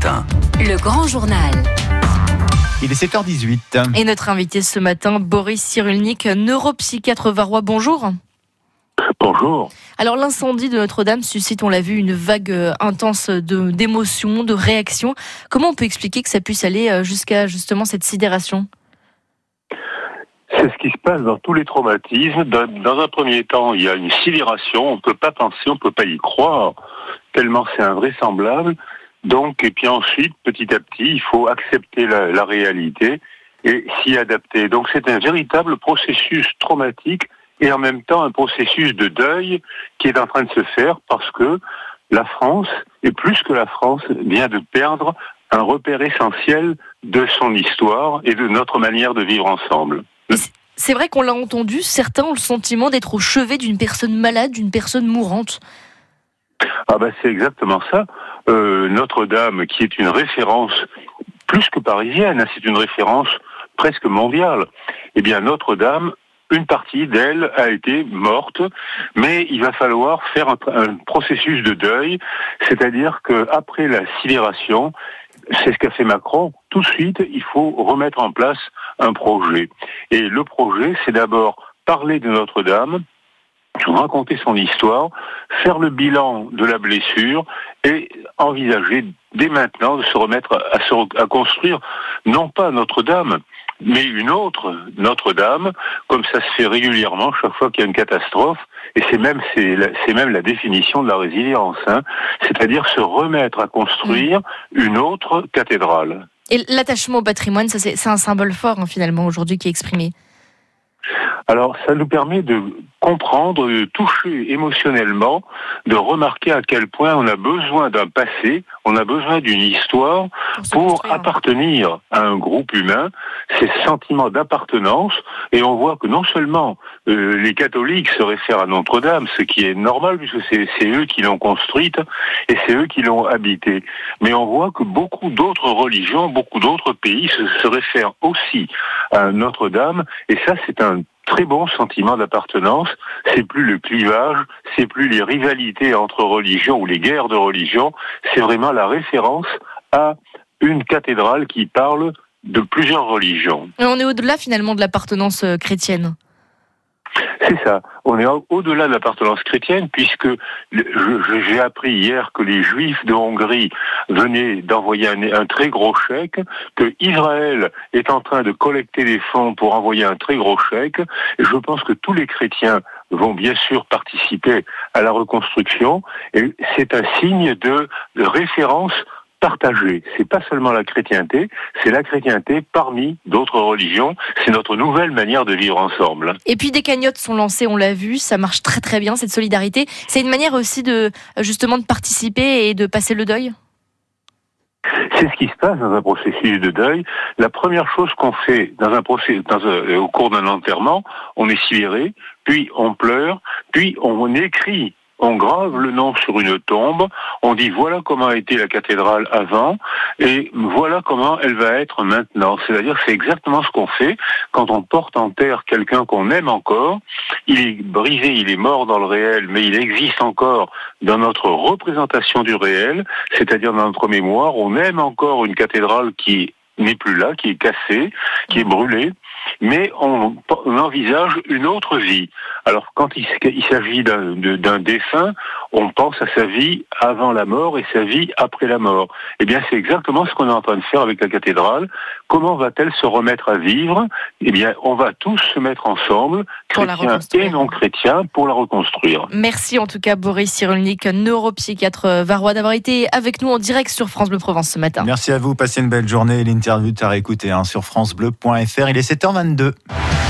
matin. Le grand journal. Il est 7h18. Et notre invité ce matin, Boris Cyrulnik, neuropsychiatre varois. Bonjour. Bonjour. Alors l'incendie de Notre-Dame suscite, on l'a vu, une vague euh, intense d'émotions, de réactions. Comment on peut expliquer que ça puisse aller euh, jusqu'à justement cette sidération? C'est ce qui se passe dans tous les traumatismes. Dans, dans un premier temps, il y a une sidération. On ne peut pas penser, on ne peut pas y croire, tellement c'est invraisemblable. Donc, et puis ensuite, petit à petit, il faut accepter la, la réalité et s'y adapter. Donc, c'est un véritable processus traumatique et en même temps un processus de deuil qui est en train de se faire parce que la France, et plus que la France, vient de perdre un repère essentiel de son histoire et de notre manière de vivre ensemble. C'est vrai qu'on l'a entendu, certains ont le sentiment d'être au chevet d'une personne malade, d'une personne mourante. Ah ben c'est exactement ça. Euh, Notre-Dame, qui est une référence plus que parisienne, hein, c'est une référence presque mondiale. Eh bien Notre-Dame, une partie d'elle a été morte, mais il va falloir faire un, processus de deuil, c'est-à-dire que après la sidération, c'est ce qu'a fait Macron. Tout de suite, il faut remettre en place un projet. Et le projet, c'est d'abord parler de Notre-Dame, raconter son histoire, faire le bilan de la blessure et envisager dès maintenant de se remettre à, se, à construire non pas Notre-Dame, mais une autre Notre-Dame, comme ça se fait régulièrement chaque fois qu'il y a une catastrophe. Et c'est même c'est la, c'est même la définition de la résilience, hein, c'est-à-dire se remettre à construire une autre cathédrale. Et l'attachement au patrimoine, ça c'est c'est un symbole fort hein, finalement aujourd'hui qui est exprimé. Alors, ça nous permet de comprendre, de toucher émotionnellement, de remarquer à quel point on a besoin d'un passé, on a besoin d'une histoire pour appartenir à un groupe humain, ces sentiments d'appartenance, et on voit que non seulement euh, les catholiques se réfèrent à Notre-Dame, ce qui est normal puisque c'est c'est eux qui l'ont construite et c'est eux qui l'ont habitée, mais on voit que beaucoup d'autres religions, beaucoup d'autres pays se, se réfèrent aussi à Notre-Dame, et ça c'est un très bon sentiment d'appartenance. C'est plus le clivage, c'est plus les rivalités entre religions ou les guerres de religion. C'est vraiment la référence à une cathédrale qui parle de plusieurs religions. On est au-delà finalement de l'appartenance euh, chrétienne. C'est ça. On est au- au-delà de l'appartenance chrétienne puisque j'ai appris hier que les Juifs de Hongrie venaient d'envoyer un, très gros chèque, que Israël est en train de collecter des fonds pour envoyer un très gros chèque. Et je pense que tous les chrétiens vont bien sûr participer à la reconstruction et c'est un signe de référence partagée. C'est pas seulement la chrétienté, c'est la chrétienté parmi d'autres religions. C'est notre nouvelle manière de vivre ensemble. Et puis des cagnottes sont lancées, on l'a vu, ça marche très très bien cette solidarité. C'est une manière aussi de euh, justement de participer et de passer le deuil? C'est ce qui se passe dans un processus de deuil. La première chose qu'on fait dans un procès, dans un- au cours d'un enterrement, on est sidéré, puis on pleure, puis on écrit, on grave le nom sur une tombe, on dit voilà comment a été la cathédrale avant, et voilà comment elle va être maintenant. C'est-à-dire c'est exactement ce qu'on fait quand on porte en terre quelqu'un qu'on aime encore. Il est brisé, il est mort dans le réel, mais il existe encore dans notre représentation du réel, c'est-à-dire dans notre mémoire. On aime encore une cathédrale qui n'est plus là, qui est cassée, qui est brûlée, mais on, on envisage une autre vie. Alors quand il, s'agit d'un défunt, on pense à sa vie avant la mort et sa vie après la mort. Eh bien c'est exactement ce qu'on est en train de faire avec la cathédrale. Comment va-t-elle se remettre à vivre? Eh bien on va tous se mettre ensemble, Pour chrétiens et non chrétiens, pour la reconstruire. Merci en tout cas Boris Cyrulnik, neuropsychiatre euh, varois, d'avoir été avec nous en direct sur France Bleu Provence ce matin. Merci à vous. Passez une belle journée. L'interview, t'as réécouté hein, sur FranceBleu.fr. Il est 2022.